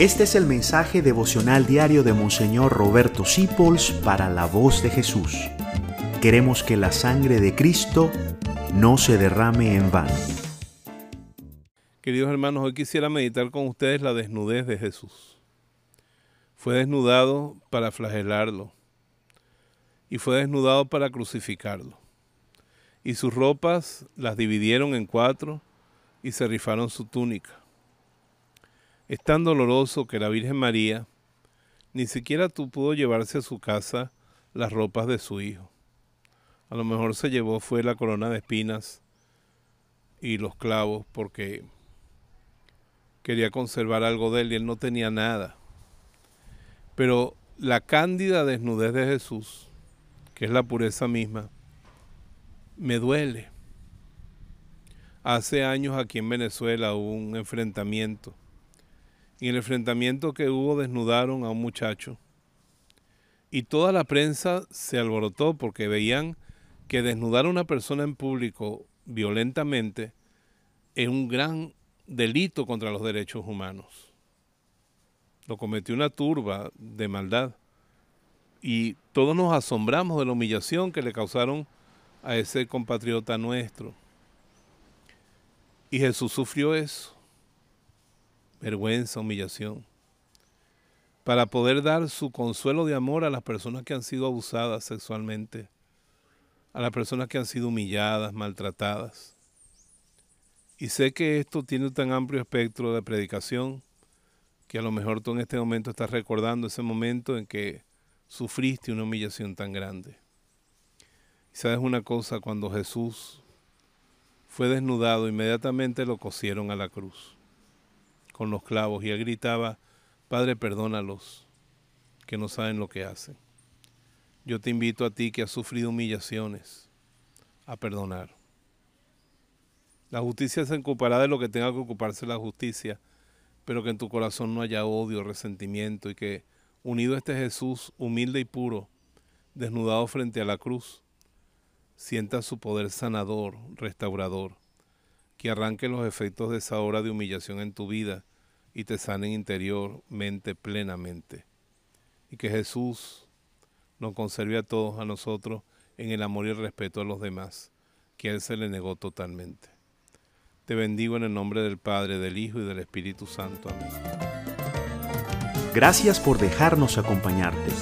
Este es el mensaje devocional diario de Monseñor Roberto Sipols para la voz de Jesús. Queremos que la sangre de Cristo no se derrame en vano. Queridos hermanos, hoy quisiera meditar con ustedes la desnudez de Jesús. Fue desnudado para flagelarlo y fue desnudado para crucificarlo. Y sus ropas las dividieron en cuatro y se rifaron su túnica. Es tan doloroso que la Virgen María ni siquiera pudo llevarse a su casa las ropas de su hijo. A lo mejor se llevó fue la corona de espinas y los clavos porque quería conservar algo de él y él no tenía nada. Pero la cándida desnudez de Jesús, que es la pureza misma, me duele. Hace años aquí en Venezuela hubo un enfrentamiento en el enfrentamiento que hubo desnudaron a un muchacho. Y toda la prensa se alborotó porque veían que desnudar a una persona en público violentamente es un gran delito contra los derechos humanos. Lo cometió una turba de maldad. Y todos nos asombramos de la humillación que le causaron a ese compatriota nuestro. Y Jesús sufrió eso vergüenza, humillación, para poder dar su consuelo de amor a las personas que han sido abusadas sexualmente, a las personas que han sido humilladas, maltratadas. Y sé que esto tiene un tan amplio espectro de predicación que a lo mejor tú en este momento estás recordando ese momento en que sufriste una humillación tan grande. Y sabes una cosa, cuando Jesús fue desnudado, inmediatamente lo cosieron a la cruz con los clavos y él gritaba, Padre, perdónalos, que no saben lo que hacen. Yo te invito a ti que has sufrido humillaciones a perdonar. La justicia se ocupará de lo que tenga que ocuparse la justicia, pero que en tu corazón no haya odio, resentimiento y que unido a este Jesús humilde y puro, desnudado frente a la cruz, sienta su poder sanador, restaurador, que arranque los efectos de esa hora de humillación en tu vida y te sanen interiormente plenamente. Y que Jesús nos conserve a todos, a nosotros, en el amor y el respeto a los demás, que Él se le negó totalmente. Te bendigo en el nombre del Padre, del Hijo y del Espíritu Santo. Amén. Gracias por dejarnos acompañarte.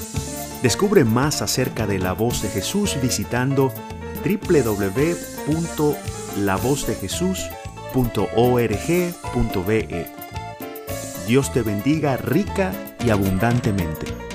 Descubre más acerca de la voz de Jesús visitando www.lavozdejesús.org.be Dios te bendiga rica y abundantemente.